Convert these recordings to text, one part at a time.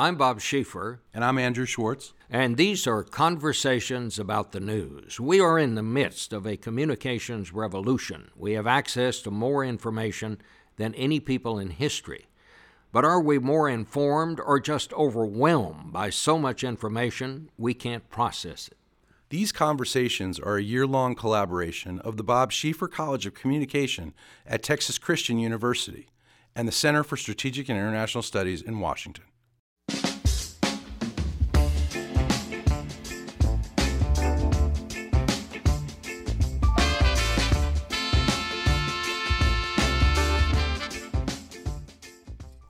I'm Bob Schieffer. And I'm Andrew Schwartz. And these are conversations about the news. We are in the midst of a communications revolution. We have access to more information than any people in history. But are we more informed or just overwhelmed by so much information we can't process it? These conversations are a year long collaboration of the Bob Schieffer College of Communication at Texas Christian University and the Center for Strategic and International Studies in Washington.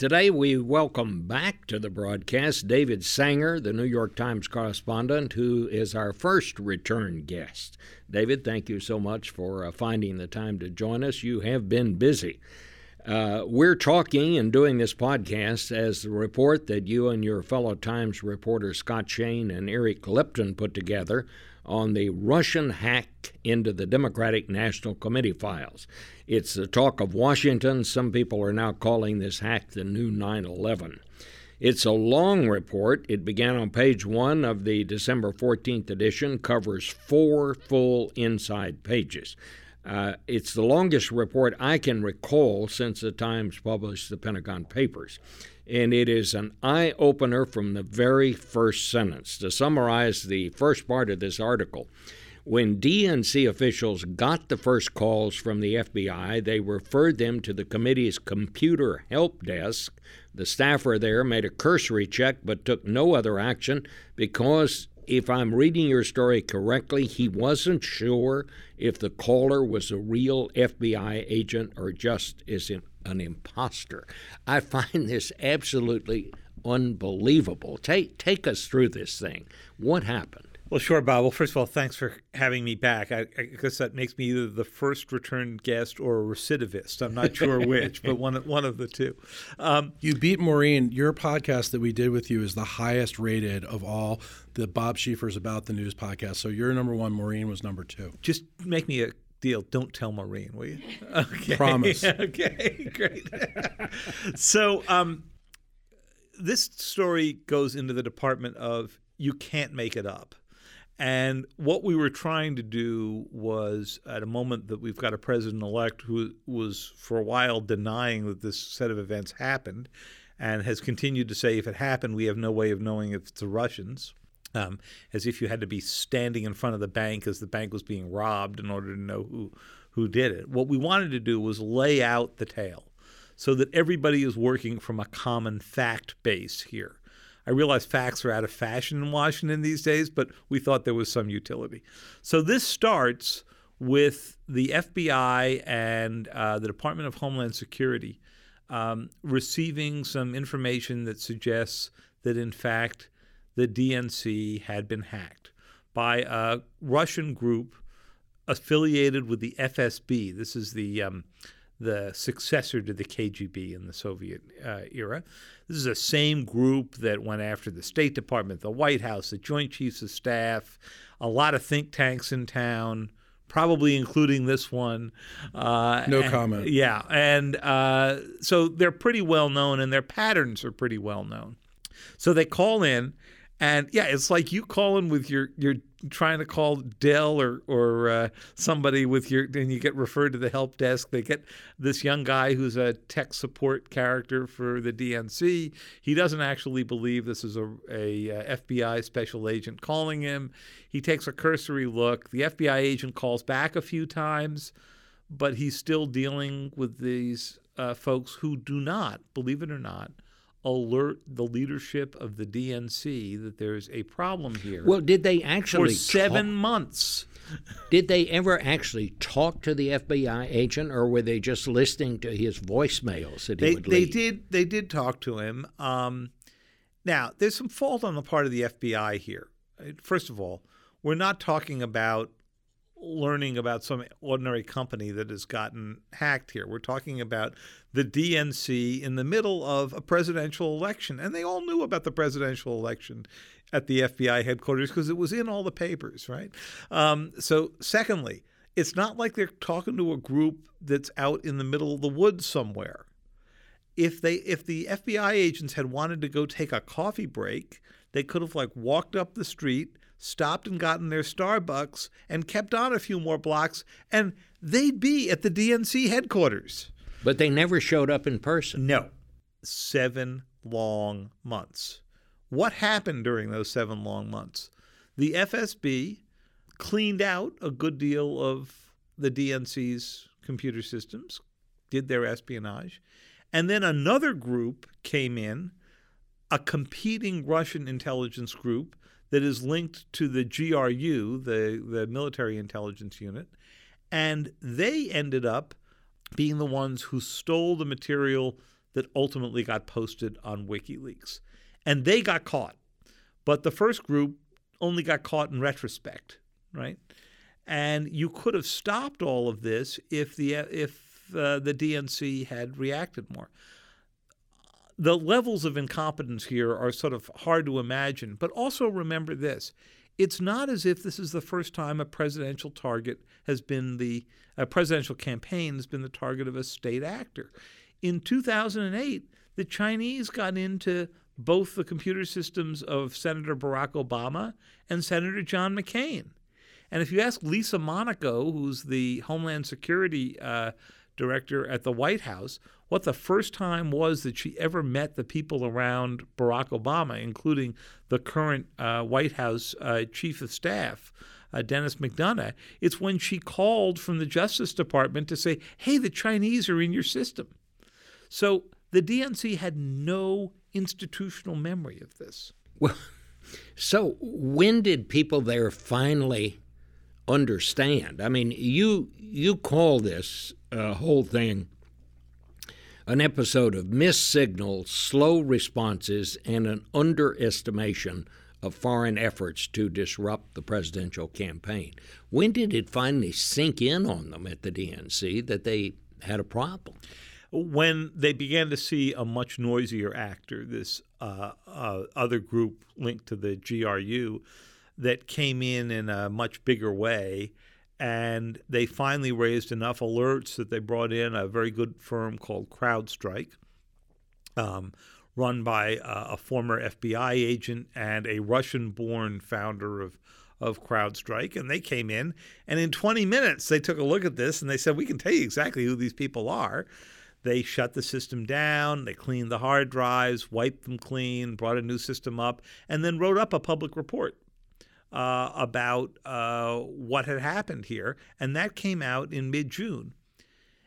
Today, we welcome back to the broadcast David Sanger, the New York Times correspondent, who is our first return guest. David, thank you so much for uh, finding the time to join us. You have been busy. Uh, we're talking and doing this podcast as the report that you and your fellow Times reporter Scott Shane and Eric Lipton put together on the Russian hack into the Democratic National Committee files. It's the talk of Washington. Some people are now calling this hack the new 9 11. It's a long report. It began on page one of the December 14th edition, covers four full inside pages. Uh, it's the longest report I can recall since the Times published the Pentagon Papers and it is an eye opener from the very first sentence. To summarize the first part of this article, when DNC officials got the first calls from the FBI, they referred them to the committee's computer help desk. The staffer there made a cursory check but took no other action because, if I'm reading your story correctly, he wasn't sure if the caller was a real FBI agent or just is an imposter. I find this absolutely unbelievable. Take take us through this thing. What happened? Well, sure, Bob. Well, first of all, thanks for having me back. I, I, guess that makes me either the first return guest or a recidivist. I'm not sure which, but one one of the two. Um, you beat Maureen. Your podcast that we did with you is the highest rated of all the Bob Schieffer's About the News podcast. So you're number one. Maureen was number two. Just make me a deal. Don't tell Maureen, will you? Okay. Promise. okay, great. so, um, this story goes into the department of you can't make it up. And what we were trying to do was, at a moment that we've got a president elect who was for a while denying that this set of events happened and has continued to say if it happened, we have no way of knowing if it's the Russians um, as if you had to be standing in front of the bank as the bank was being robbed in order to know who who did it. What we wanted to do was lay out the tale so that everybody is working from a common fact base here. I realize facts are out of fashion in Washington these days, but we thought there was some utility. So this starts with the FBI and uh, the Department of Homeland Security um, receiving some information that suggests that, in fact, the DNC had been hacked by a Russian group affiliated with the FSB. This is the um, the successor to the KGB in the Soviet uh, era. This is the same group that went after the State Department, the White House, the Joint Chiefs of Staff, a lot of think tanks in town, probably including this one. Uh, no comment. Yeah, and uh, so they're pretty well known, and their patterns are pretty well known. So they call in and yeah, it's like you calling with your you're trying to call Dell or or uh, somebody with your and you get referred to the help desk. They get this young guy who's a tech support character for the DNC. He doesn't actually believe this is a, a, a FBI special agent calling him. He takes a cursory look. The FBI agent calls back a few times, but he's still dealing with these uh, folks who do not, believe it or not, alert the leadership of the DNC that there's a problem here. Well, did they actually for seven talk, months? did they ever actually talk to the FBI agent, or were they just listening to his voicemails that they, would leave? They did. They did talk to him. Um, now, there's some fault on the part of the FBI here. First of all, we're not talking about learning about some ordinary company that has gotten hacked here. We're talking about the DNC in the middle of a presidential election. And they all knew about the presidential election at the FBI headquarters because it was in all the papers, right? Um, so, secondly, it's not like they're talking to a group that's out in the middle of the woods somewhere. if they if the FBI agents had wanted to go take a coffee break, they could have like walked up the street, stopped and gotten their Starbucks, and kept on a few more blocks, and they'd be at the DNC headquarters. But they never showed up in person. No, seven long months. What happened during those seven long months? The FSB cleaned out a good deal of the DNC's computer systems, did their espionage, and then another group came in, a competing Russian intelligence group that is linked to the GRU, the, the military intelligence unit, and they ended up being the ones who stole the material that ultimately got posted on WikiLeaks. And they got caught. But the first group only got caught in retrospect, right? And you could have stopped all of this if the if uh, the DNC had reacted more. The levels of incompetence here are sort of hard to imagine, but also remember this. It's not as if this is the first time a presidential target has been the a presidential campaign has been the target of a state actor. In 2008, the Chinese got into both the computer systems of Senator Barack Obama and Senator John McCain. And if you ask Lisa Monaco, who's the Homeland Security uh, director at the White House, what the first time was that she ever met the people around Barack Obama, including the current uh, White House uh, chief of staff, uh, Denis McDonough, it's when she called from the Justice Department to say, hey, the Chinese are in your system. So the DNC had no institutional memory of this. Well, so when did people there finally understand? I mean, you you call this uh, whole thing an episode of missed signals, slow responses, and an underestimation of foreign efforts to disrupt the presidential campaign. When did it finally sink in on them at the DNC that they had a problem? when they began to see a much noisier actor, this uh, uh, other group linked to the GRU, that came in in a much bigger way. And they finally raised enough alerts that they brought in a very good firm called CrowdStrike, um, run by uh, a former FBI agent and a Russian born founder of of CrowdStrike, and they came in, and in 20 minutes they took a look at this and they said, "We can tell you exactly who these people are." They shut the system down, they cleaned the hard drives, wiped them clean, brought a new system up, and then wrote up a public report uh, about uh, what had happened here. And that came out in mid June.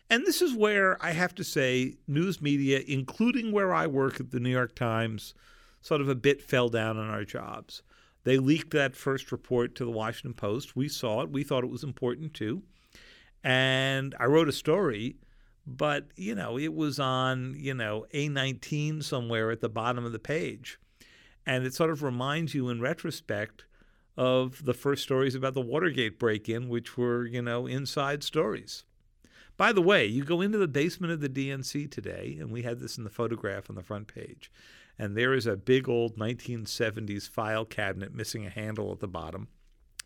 And this is where I have to say, news media, including where I work at the New York Times, sort of a bit fell down on our jobs. They leaked that first report to the Washington Post. We saw it. We thought it was important too. And I wrote a story but you know it was on you know A19 somewhere at the bottom of the page, and it sort of reminds you in retrospect of the first stories about the Watergate break-in, which were you know inside stories. By the way, you go into the basement of the DNC today, and we had this in the photograph on the front page, and there is a big old 1970s file cabinet missing a handle at the bottom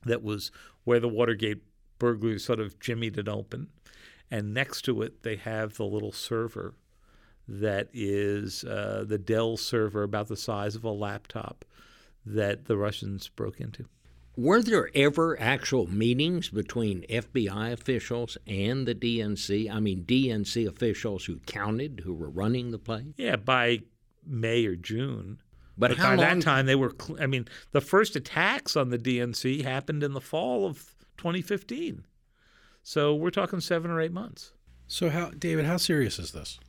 that was where the Watergate burglars sort of jimmied it open and next to it they have the little server that is uh, the Dell server about the size of a laptop that the Russians broke into. Were there ever actual meetings between FBI officials and the DNC? I mean, DNC officials who counted, who were running the place? Yeah, by May or June. But, But how by long? that time, they were. Cl- I mean, the first attacks on the DNC happened in the fall of 2015. So we're talking seven or eight months. So, how, David, how serious is this?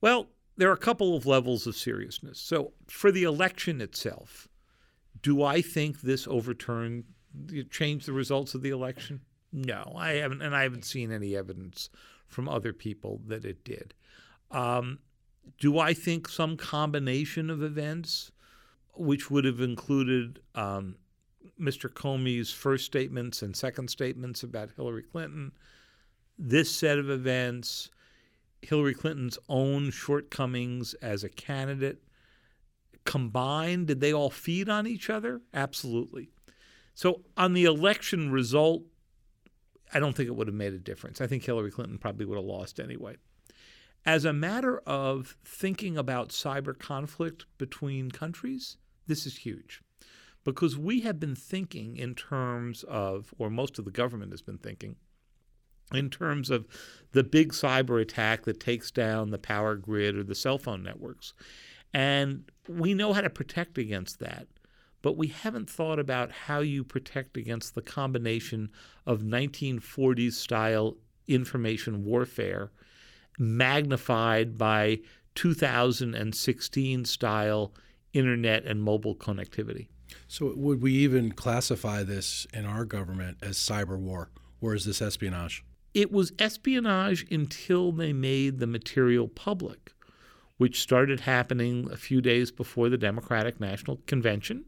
Well, there are a couple of levels of seriousness. So, for the election itself, do I think this overturned, changed the results of the election? No, I haven't, and I haven't seen any evidence from other people that it did. Um, do I think some combination of events, which would have included um, Mr. Comey's first statements and second statements about Hillary Clinton, this set of events, Hillary Clinton's own shortcomings as a candidate combined, did they all feed on each other? Absolutely. So on the election result, I don't think it would have made a difference. I think Hillary Clinton probably would have lost anyway. as a matter of thinking about cyber conflict between countries, this is huge because we have been thinking in terms of, or most of the government has been thinking, in terms of the big cyber attack that takes down the power grid or the cell phone networks. And we know how to protect against that, but we haven't thought about how you protect against the combination of 1940s style information warfare magnified by 2016 style internet and mobile connectivity. So, would we even classify this in our government as cyber war, or is this espionage? It was espionage until they made the material public, which started happening a few days before the Democratic National Convention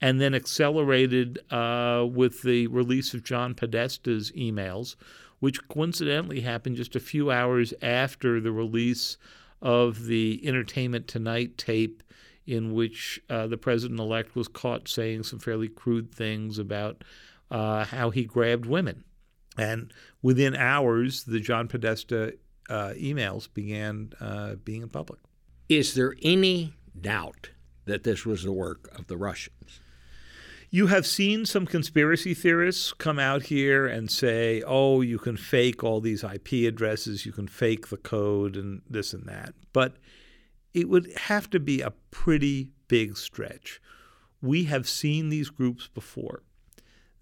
and then accelerated uh, with the release of John Podesta's emails, which coincidentally happened just a few hours after the release of the Entertainment Tonight tape, in which uh, the president elect was caught saying some fairly crude things about uh, how he grabbed women. And within hours, the John Podesta uh, emails began uh, being in public. Is there any doubt that this was the work of the Russians? You have seen some conspiracy theorists come out here and say, oh, you can fake all these IP addresses, you can fake the code, and this and that. But it would have to be a pretty big stretch. We have seen these groups before.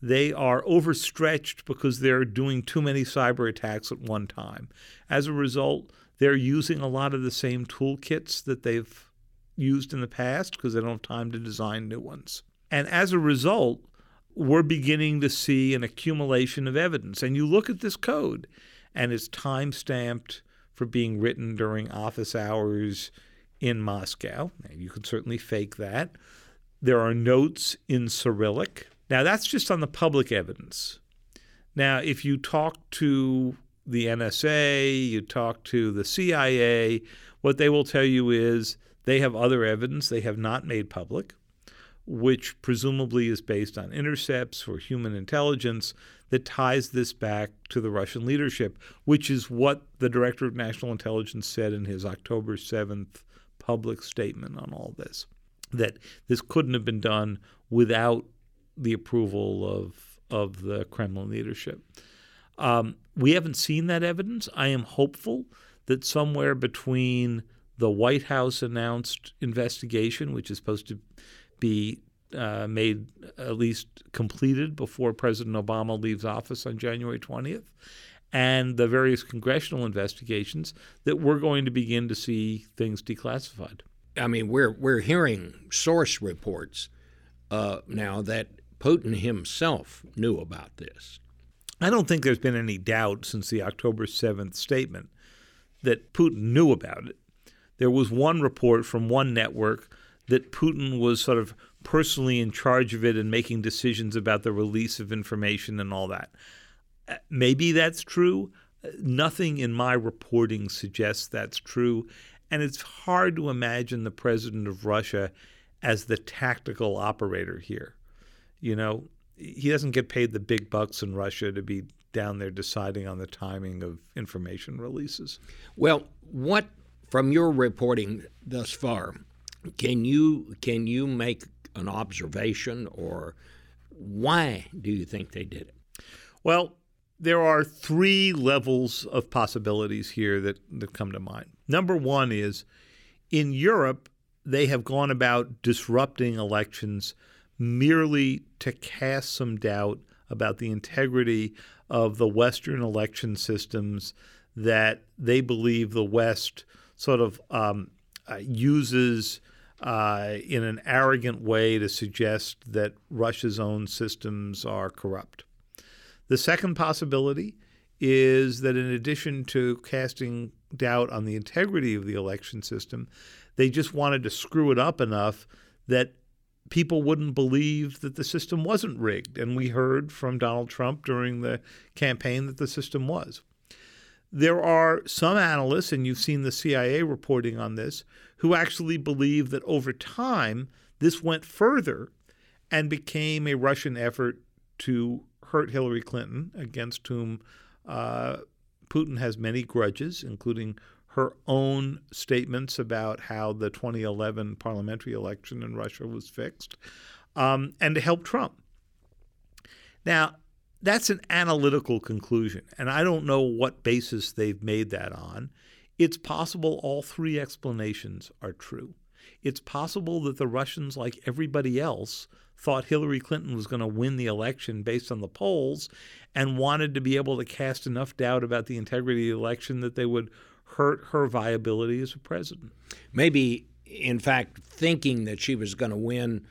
They are overstretched because they're doing too many cyber attacks at one time. As a result, they're using a lot of the same toolkits that they've used in the past because they don't have time to design new ones. And as a result, we're beginning to see an accumulation of evidence. And you look at this code, and it's time stamped for being written during office hours in Moscow. You can certainly fake that. There are notes in Cyrillic. Now, that's just on the public evidence. Now, if you talk to the NSA, you talk to the CIA, what they will tell you is they have other evidence they have not made public which presumably is based on intercepts or human intelligence that ties this back to the Russian leadership, which is what the Director of National Intelligence said in his October 7th public statement on all this that this couldn't have been done without the approval of, of the Kremlin leadership. Um, we haven't seen that evidence. I am hopeful that somewhere between the White House announced investigation, which is supposed to be uh, made at least completed before President Obama leaves office on January 20th, and the various congressional investigations that we're going to begin to see things declassified. I mean, we're we're hearing source reports uh, now that Putin himself knew about this. I don't think there's been any doubt since the October 7th statement that Putin knew about it. There was one report from one network that Putin was sort of personally in charge of it and making decisions about the release of information and all that. Uh, maybe that's true. Uh, nothing in my reporting suggests that's true. And it's hard to imagine the president of Russia as the tactical operator here. You know, he doesn't get paid the big bucks in Russia to be down there deciding on the timing of information releases. Well, what from your reporting thus far, can you can you make an observation or why do you think they did it? Well, there are three levels of possibilities here that, that come to mind. Number one is in Europe, they have gone about disrupting elections merely to cast some doubt about the integrity of the Western election systems that they believe the West sort of um, uh, uses uh, in an arrogant way to suggest that Russia's own systems are corrupt. The second possibility is that in addition to casting doubt on the integrity of the election system, they just wanted to screw it up enough that people wouldn't believe that the system wasn't rigged. And we heard from Donald Trump during the campaign that the system was. There are some analysts, and you've seen the CIA reporting on this, who actually believe that over time this went further and became a Russian effort to hurt Hillary Clinton, against whom uh, Putin has many grudges, including her own statements about how the 2011 parliamentary election in Russia was fixed, um, and to help Trump. Now, that's an analytical conclusion, and I don't know what basis they've made that on. It's possible all three explanations are true. It's possible that the Russians, like everybody else, thought Hillary Clinton was going to win the election based on the polls and wanted to be able to cast enough doubt about the integrity of the election that they would hurt her viability as a president. Maybe, in fact, thinking that she was going to win,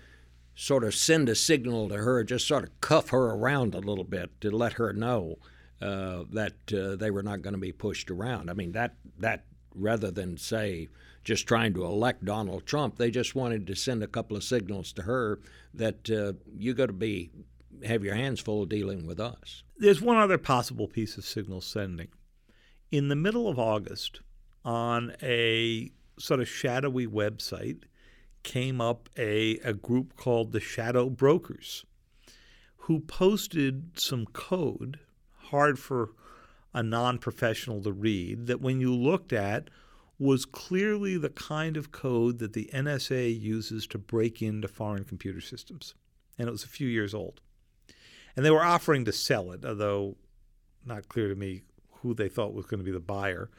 sort of send a signal to her, just sort of cuff her around a little bit to let her know uh, that uh, they were not going to be pushed around. I mean, that that rather than say just trying to elect Donald Trump, they just wanted to send a couple of signals to her that uh, you got to be have your hands full dealing with us. There's one other possible piece of signal sending. In the middle of August, on a sort of shadowy website, came up a, a group called the Shadow Brokers, who posted some code, hard for a non professional to read, that when you looked at was clearly the kind of code that the NSA uses to break into foreign computer systems. And it was a few years old. And they were offering to sell it, although not clear to me who they thought was going to be the buyer.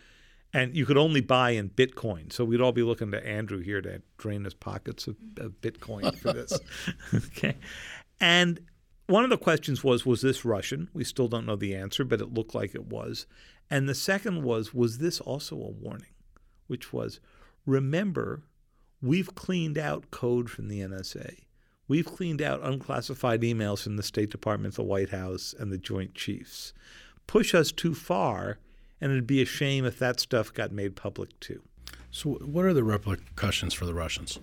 And you could only buy in Bitcoin. So we'd all be looking to Andrew here to drain his pockets of, of Bitcoin for this. okay. And one of the questions was Was this Russian? We still don't know the answer, but it looked like it was. And the second was Was this also a warning? Which was Remember, we've cleaned out code from the NSA. We've cleaned out unclassified emails from the State Department, the White House, and the Joint Chiefs. Push us too far, and it'd be a shame if that stuff got made public too. So, what are the repercussions for the Russians?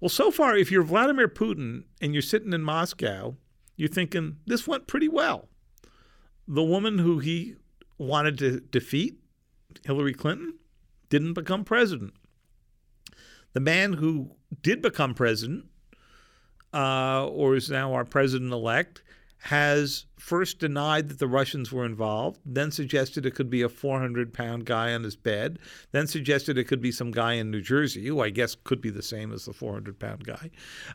Well, so far, if you're Vladimir Putin and you're sitting in Moscow, you're thinking, this went pretty well. The woman who he wanted to defeat, Hillary Clinton, didn't become president. The man who did become president, uh, or is now our president elect, has first denied that the Russians were involved, then suggested it could be a 400 pound guy on his bed, then suggested it could be some guy in New Jersey, who I guess could be the same as the 400 pound guy,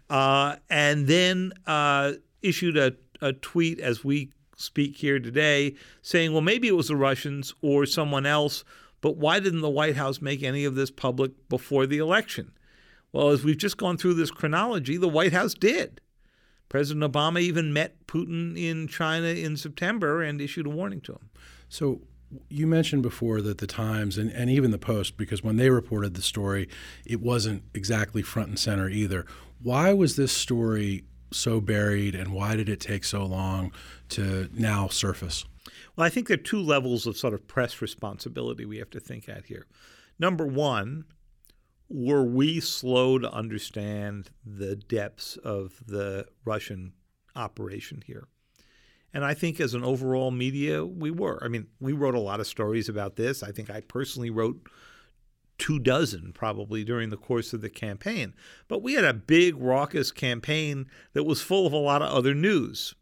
uh, and then uh, issued a, a tweet as we speak here today saying, well, maybe it was the Russians or someone else, but why didn't the White House make any of this public before the election? Well, as we've just gone through this chronology, the White House did. President Obama even met Putin in China in September and issued a warning to him. So you mentioned before that the Times and, and even the Post, because when they reported the story, it wasn't exactly front and center either. Why was this story so buried and why did it take so long to now surface? Well, I think there are two levels of sort of press responsibility we have to think at here. Number one, were we slow to understand the depths of the Russian operation here? And I think as an overall media, we were. I mean, we wrote a lot of stories about this. I think I personally wrote two dozen probably during the course of the campaign. But we had a big, raucous campaign that was full of a lot of other news.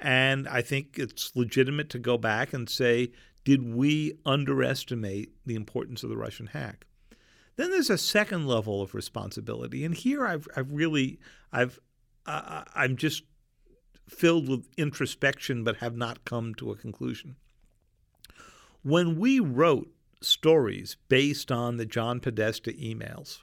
And I think it's legitimate to go back and say, did we underestimate the importance of the Russian hack? Then there's a second level of responsibility, and here I've I've really I've uh, I'm just filled with introspection, but have not come to a conclusion. When we wrote stories based on the John Podesta emails,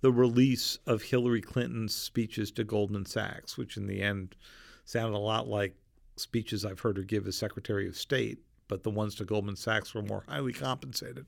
the release of Hillary Clinton's speeches to Goldman Sachs, which in the end sounded a lot like speeches I've heard her give as Secretary of State, but the ones to Goldman Sachs were more highly compensated,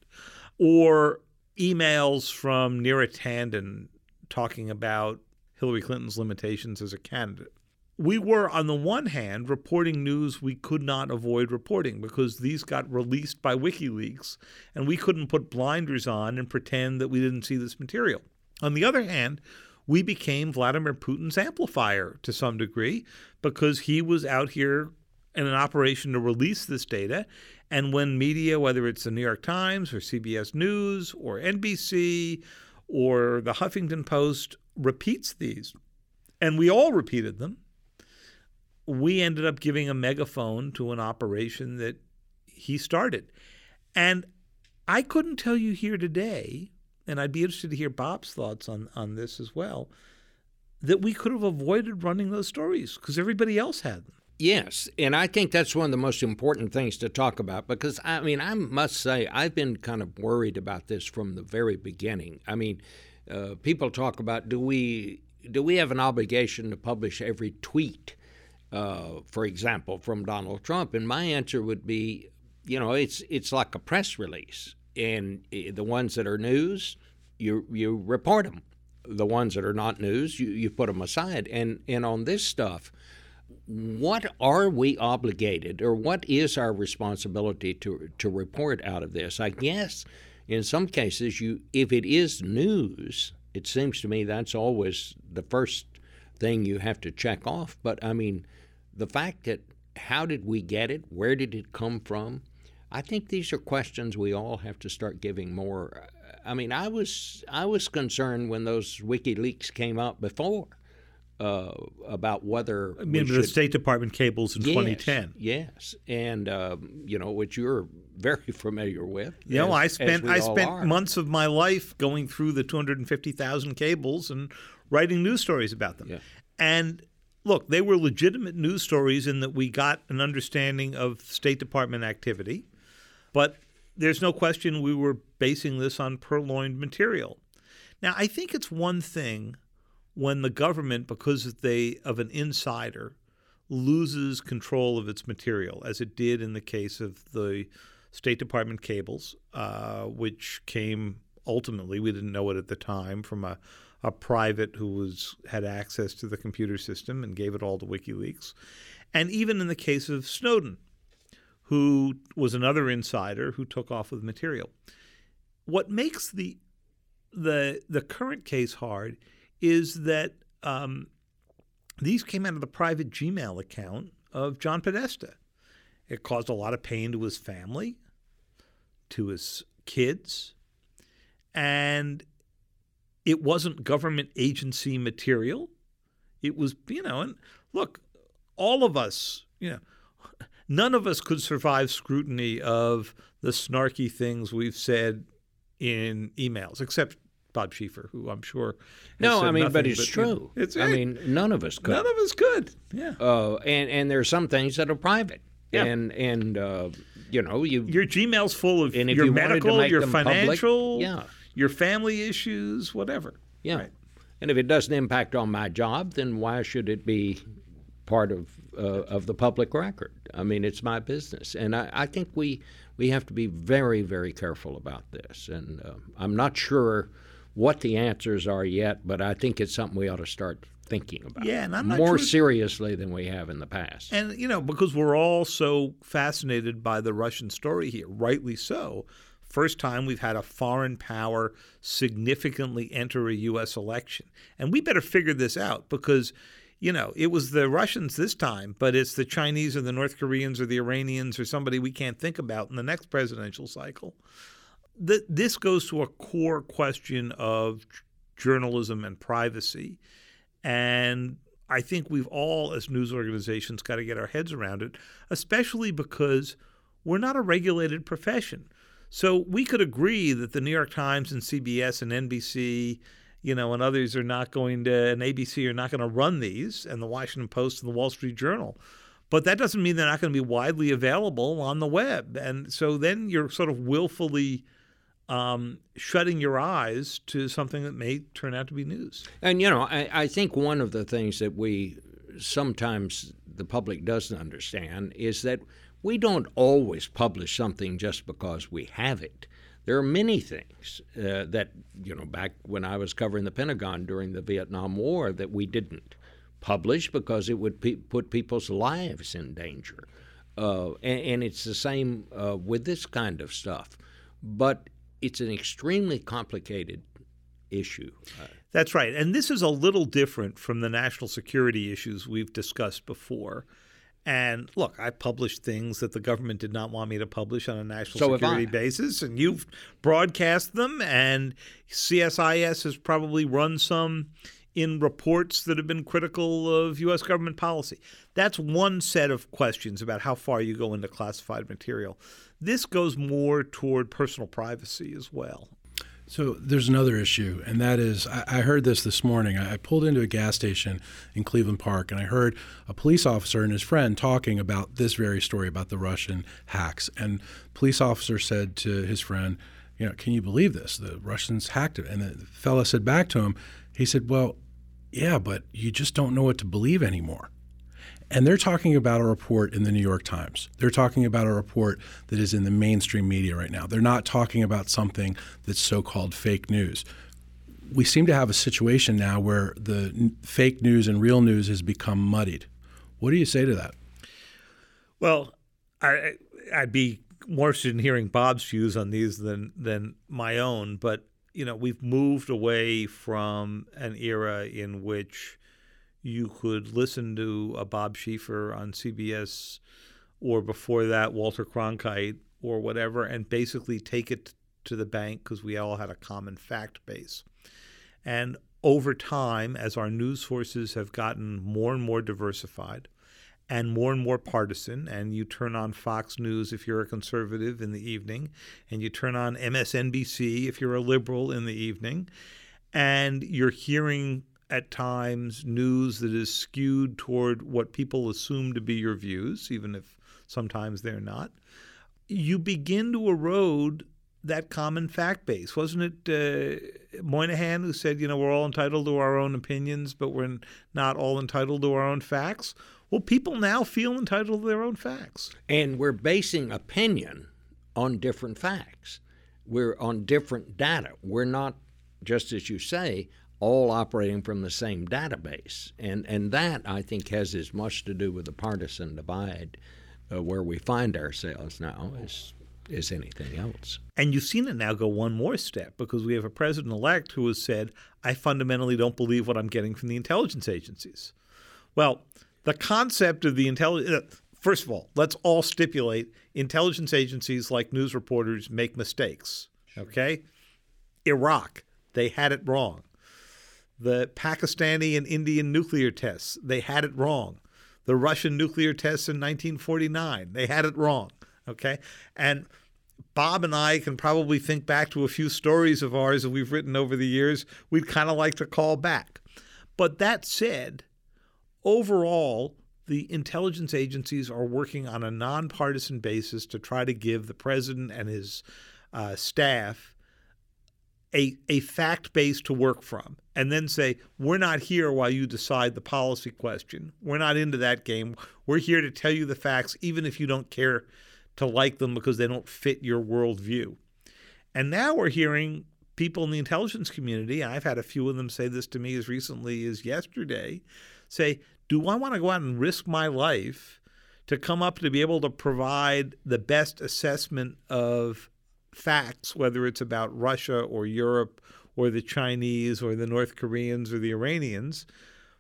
or emails from Neera Tanden talking about Hillary Clinton's limitations as a candidate. We were, on the one hand, reporting news we could not avoid reporting because these got released by WikiLeaks, and we couldn't put blinders on and pretend that we didn't see this material. On the other hand, we became Vladimir Putin's amplifier to some degree because he was out here in an operation to release this data, and when media, whether it's the New York Times or CBS News or NBC or the Huffington Post, repeats these, and we all repeated them, we ended up giving a megaphone to an operation that he started. And I couldn't tell you here today, and I'd be interested to hear Bob's thoughts on, on this as well, that we could have avoided running those stories because everybody else had them. Yes, and I think that's one of the most important things to talk about because I mean, I must say, I've been kind of worried about this from the very beginning. I mean, uh, people talk about do we do we have an obligation to publish every tweet, uh, for example, from Donald Trump? And my answer would be, you know, it's it's like a press release, and eh, the ones that are news, you you report them. The ones that are not news, you, you put them aside. And and on this stuff what are we obligated or what is our responsibility to to report out of this? I guess in some cases you if it is news, it seems to me that's always the first thing you have to check off. But I mean, the fact that how did we get it? Where did it come from? I think these are questions we all have to start giving more. I mean, I was I was concerned when those WikiLeaks came out before uh, about whether I mean, the State Department cables in yes, 2010. Yes, and um, you know which you're very familiar with. You know, I spent I spent are. months of my life going through the 250,000 cables and writing news stories about them. Yeah. And look, they were legitimate news stories in that we got an understanding of State Department activity, but there's no question we were basing this on purloined material. Now, I think it's one thing when the government, because they of an insider, loses control of its material, as it did in the case of the State Department cables, uh, which came ultimately, we didn't know it at the time, from a, a private who was had access to the computer system and gave it all to WikiLeaks. And even in the case of Snowden, who was another insider who took off with material. What makes the the the current case hard is that um, these came out of the private Gmail account of John Podesta. It caused a lot of pain to his family, to his kids, and it wasn't government agency material. It was, you know, and look, all of us, you know, none of us could survive scrutiny of the snarky things we've said in emails, except Bob Schieffer, who I'm sure. has No, I mean, but it's know, true. it's I mean, none of us could. none of us could. Yeah. uh, and and there are some things that are private. Yeah. And and uh, you know you Your Gmail's full of And if your you medical, make your them public, financial, yeah. your family issues, whatever. yeah. Right. And if it doesn't impact on my job, then why should it be part of uh, of the public record? I mean, it's my business, and I, I think we we have to be very very careful about this. And uh, I'm not sure what the answers are yet, but I think it's something we ought to start thinking about. Yeah, and I'm not more sure- seriously than we have in the past. And you know, because we're all so fascinated by the Russian story here, rightly so. First time we've had a foreign power significantly enter a U.S. election, and we better figure this out because, you know, it was the Russians this time, but it's the Chinese or the North Koreans or the Iranians or somebody we can't think about in the next presidential cycle. Th- this goes to a core question of journalism and privacy. And I think we've all, as news organizations, got to get our heads around it, especially because we're not a regulated profession. So we could agree that the New York Times and CBS and NBC, you know, and others are not going to, and ABC are not going to run these, and the Washington Post and the Wall Street Journal. But that doesn't mean they're not going to be widely available on the web. And so then you're sort of willfully um, shutting your eyes to something that may turn out to be news. And you know, I, I think one of the things that we sometimes the public doesn't understand is that we don't always publish something just because we have it. There are many things uh, that you know back when I was covering the Pentagon during the Vietnam War that we didn't publish because it would pe- put people's lives in danger. Uh, and, and it's the same uh, with this kind of stuff, but it's an extremely complicated issue. Uh, That's right. And this is a little different from the national security issues we've discussed before. And look, I published things that the government did not want me to publish on a national So security basis, and you've broadcast them, and CSIS has probably run some in reports that have been critical of U.S. government policy. That's one set of questions about how far you go into classified material. This goes more toward personal privacy as well. So there's another issue, and that is I, heard this this morning. I, I, pulled into a gas station in Cleveland Park, and I heard a police officer and his friend talking about this very story about the Russian hacks. And police officer said to his friend, "You know, can you believe this? The Russians hacked it." And the fella said back to him, he said, "Well, yeah, but you just don't know what to believe anymore." And they're talking about a report in the New York Times. They're talking about a report that is in the mainstream media right now. They're not talking about something that's so called fake news. We seem to have a situation now where the fake news and real news has become muddied. What do you say to that? Well, I, I'd be more interested in hearing Bob's views on these than than my own. But you know, we've moved away from an era in which you could listen to a Bob Schieffer on CBS or before that Walter Cronkite or whatever and basically take it to the bank because we all had a common fact base. And over time, as our news sources have gotten more and more diversified and more and more partisan, and you turn on Fox News if you're a conservative in the evening, and you turn on MSNBC if you're a liberal in the evening, and you're hearing at times news that is skewed toward what people assume to be your views, even if sometimes they're not, you begin to erode that common fact base. Wasn't it uh, Moynihan who said, you know, we're all entitled to our own opinions, but we're not all entitled to our own facts? Well, people now feel entitled to their own facts. And we're basing opinion on different facts. We're on different data. We're not, just as you say, all operating from the same database. And, and that, I think, has as much to do with the partisan divide uh, where we find ourselves now as, as anything else. And you've seen it now go one more step because we have a president elect who has said, I fundamentally don't believe what I'm getting from the intelligence agencies. Well, the concept of the intelligence. Uh, first of all, let's all stipulate intelligence agencies, like news reporters, make mistakes. Okay? Iraq, they had it wrong the Pakistani and Indian nuclear tests, they had it wrong. The Russian nuclear tests in 1949, they had it wrong. Okay. And Bob and I can probably think back to a few stories of ours that we've written over the years we'd kind of like to call back. But that said, overall, the intelligence agencies are working on a nonpartisan basis to try to give the president and his uh, staff a, a fact base to work from and then say, we're not here while you decide the policy question. We're not into that game. We're here to tell you the facts, even if you don't care to like them because they don't fit your worldview. And now we're hearing people in the intelligence community, I've had a few of them say this to me as recently as yesterday, say, do I want to go out and risk my life to come up to be able to provide the best assessment of facts, whether it's about Russia or Europe or the Chinese or the North Koreans or the Iranians,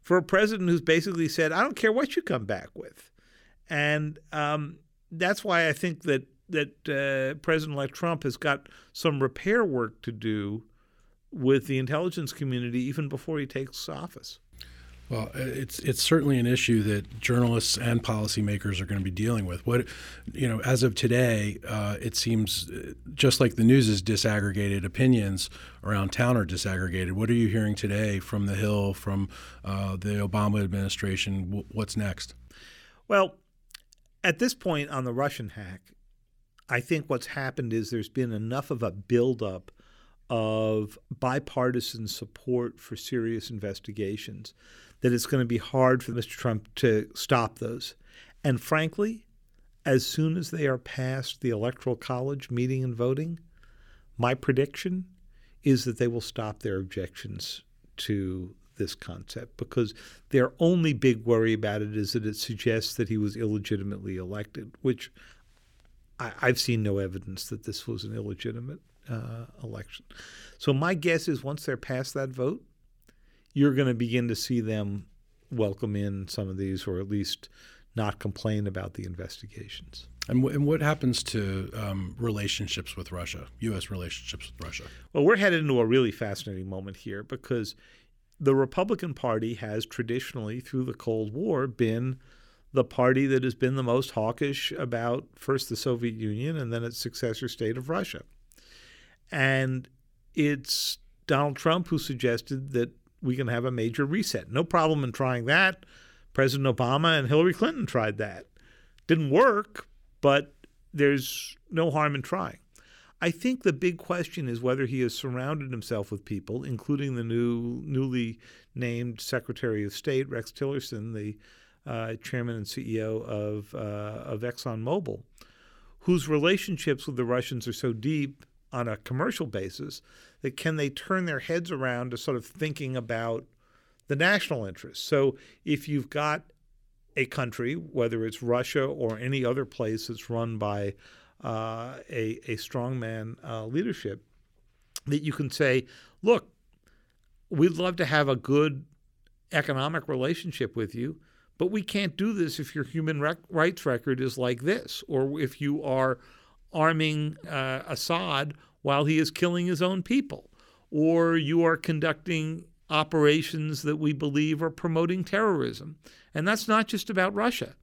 for a president who's basically said, I don't care what you come back with. And um, that's why I think that that uh, President-elect Trump has got some repair work to do with the intelligence community even before he takes office. Well, it's it's certainly an issue that journalists and policymakers are going to be dealing with. What you know, as of today, uh, it seems uh, just like the news is disaggregated, opinions around town are disaggregated. What are you hearing today from the Hill, from uh, the Obama administration? What's next? Well, at this point on the Russian hack, I think what's happened is there's been enough of a buildup of bipartisan support for serious investigations that it's going to be hard for Mr. Trump to stop those. And frankly, as soon as they are past the Electoral College meeting and voting, my prediction is that they will stop their objections to this concept because their only big worry about it is that it suggests that he was illegitimately elected, which I, have seen no evidence that this was an illegitimate uh, election. So my guess is once they're past that vote, you're going to begin to see them welcome in some of these, or at least not complain about the investigations. And, w- and what happens to um, relationships with Russia, U.S. relationships with Russia? Well, we're headed into a really fascinating moment here because the Republican Party has traditionally, through the Cold War, been the party that has been the most hawkish about first the Soviet Union and then its successor state of Russia. And it's Donald Trump who suggested that we can have a major reset. No problem in trying that. President Obama and Hillary Clinton tried that. Didn't work, but there's no harm in trying. I think the big question is whether he has surrounded himself with people, including the new newly named Secretary of State Rex Tillerson, the uh, chairman and CEO of uh, of ExxonMobil, whose relationships with the Russians are so deep on a commercial basis that can they turn their heads around to sort of thinking about the national interest. So if you've got a country, whether it's Russia or any other place that's run by uh, a, a strongman uh, leadership, that you can say, look, we'd love to have a good economic relationship with you, but we can't do this if your human rec- rights record is like this, or if you are arming uh, Assad while he is killing his own people, or you are conducting operations that we believe are promoting terrorism. And that's not just about Russia.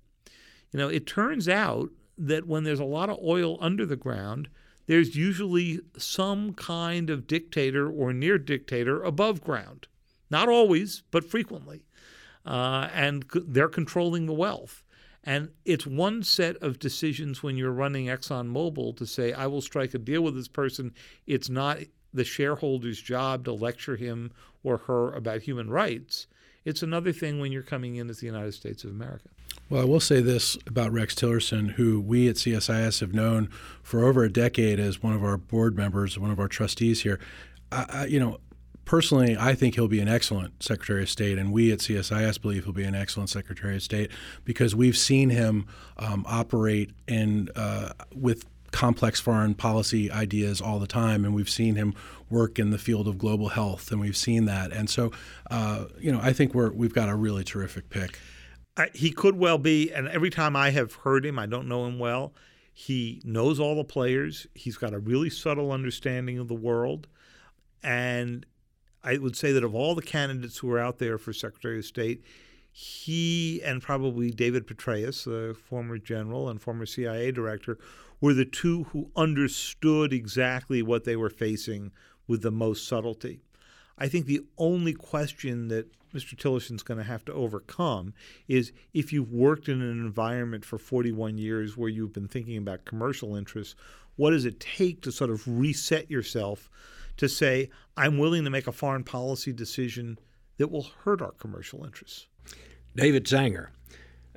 You know, it turns out that when there's a lot of oil under the ground, there's usually some kind of dictator or near dictator above ground. Not always, but frequently. Uh, and they're controlling the wealth. And it's one set of decisions when you're running ExxonMobil to say, I will strike a deal with this person. It's not the shareholder's job to lecture him or her about human rights. It's another thing when you're coming in as the United States of America. Well, I will say this about Rex Tillerson, who we at CSIS have known for over a decade as one of our board members, one of our trustees here. I, I, you know, personally, I think he'll be an excellent Secretary of State, and we at CSIS believe he'll be an excellent Secretary of State because we've seen him um, operate in uh, with complex foreign policy ideas all the time, and we've seen him work in the field of global health, and we've seen that. And so, uh, you know, I think we're we've got a really terrific pick. I, he could well be, and every time I have heard him, I don't know him well. He knows all the players. He's got a really subtle understanding of the world, and I would say that of all the candidates who are out there for Secretary of State, he and probably David Petraeus, the former general and former CIA director, were the two who understood exactly what they were facing with the most subtlety. I think the only question that Mr. Tillerson's going to have to overcome is if you've worked in an environment for 41 years where you've been thinking about commercial interests, what does it take to sort of reset yourself to say, I'm willing to make a foreign policy decision that will hurt our commercial interests. David Sanger,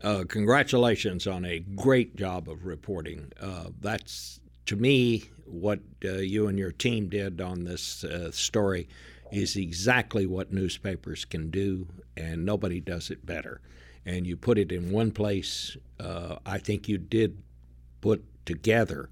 uh, congratulations on a great job of reporting. Uh, that's, to me, what uh, you and your team did on this uh, story is exactly what newspapers can do, and nobody does it better. And you put it in one place. Uh, I think you did put together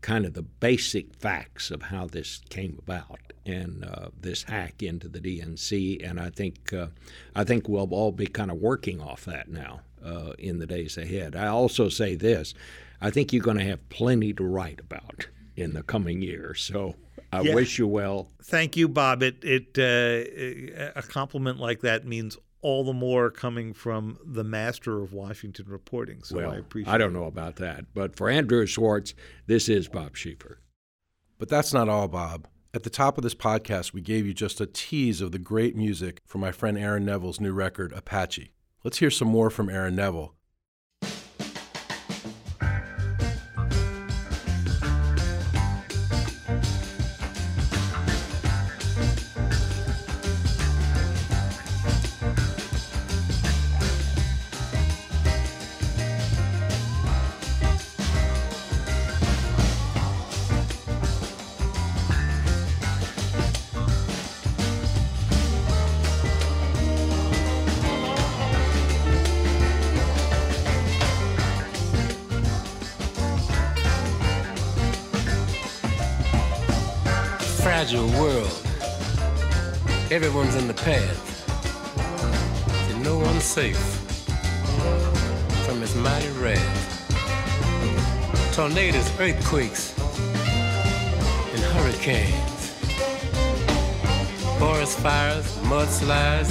kind of the basic facts of how this came about and uh, this hack into the DNC. And I think uh, I think we'll all be kind of working off that now uh, in the days ahead. I also say this: I think you're going to have plenty to write about in the coming year. So. I yeah. wish you well. Thank you, Bob. It it uh, a compliment like that means all the more coming from the master of Washington reporting. So well, I appreciate I don't know about that. But for Andrew Schwartz, this is Bob Schieffer. But that's not all, Bob. At the top of this podcast, we gave you just a tease of the great music from my friend Aaron Neville's new record, Apache. Let's hear some more from Aaron Neville from its mighty wrath. Tornadoes, earthquakes, and hurricanes. forest fires, mudslides,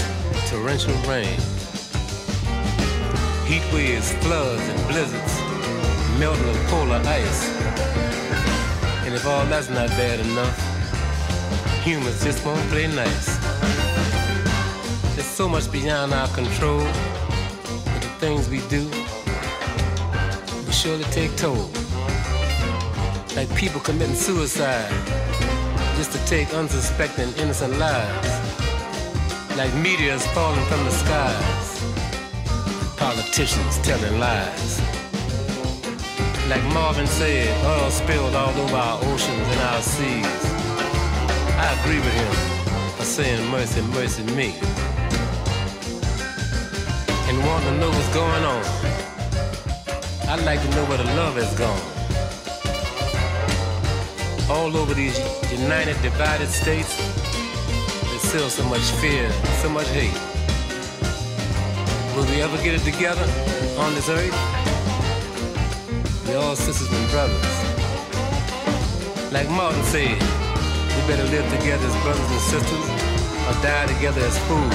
torrential rain. Heat waves, floods, and blizzards, melting of polar ice. And if all that's not bad enough, humans just won't play nice. There's so much beyond our control, things we do surely take toll. Like people committing suicide just to take unsuspecting innocent lives. Like meteors falling from the skies. Politicians telling lies. Like Marvin said, oil spilled all over our oceans and our seas. I agree with him for saying mercy, mercy me. And want to know what's going on. I'd like to know where the love has gone all over these united, divided states, there's still so much fear, so much hate. Will we ever get it together on this earth? We're all sisters and brothers. Like Martin said, we better live together as brothers and sisters or die together as fools.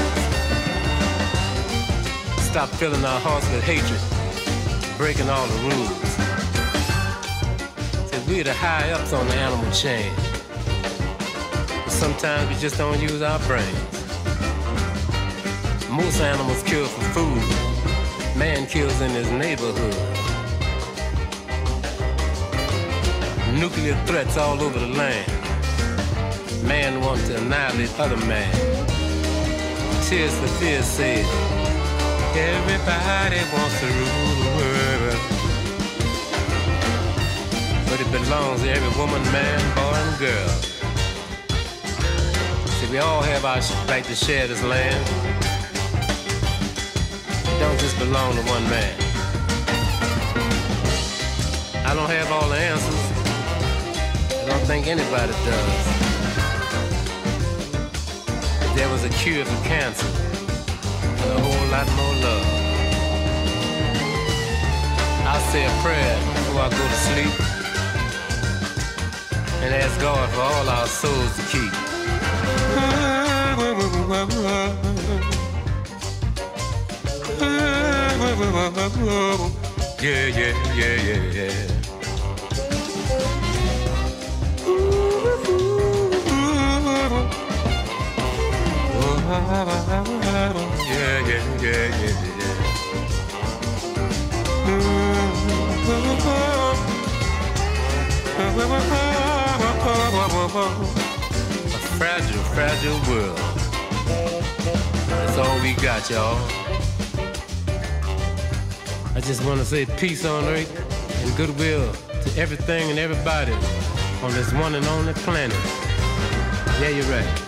Stop filling our hearts with hatred, breaking all the rules. We're the high ups on the animal chain. But sometimes we just don't use our brains. Most animals kill for food. Man kills in his neighborhood. Nuclear threats all over the land. Man wants to annihilate other man. Tears for Fears said, Everybody wants to rule but it belongs to every woman, man, boy, and girl. See, we all have our right to share this land. It don't just belong to one man. I don't have all the answers. I don't think anybody does. If there was a cure for cancer and a whole lot more love, I'll say a prayer before I go to sleep and ask God for all our souls to keep. Yeah, yeah, yeah, yeah, yeah. Yeah, yeah, yeah, yeah, A fragile, fragile world. That's all we got, y'all. I just want to say peace on earth and goodwill to everything and everybody on this one and only planet. Yeah, you're right.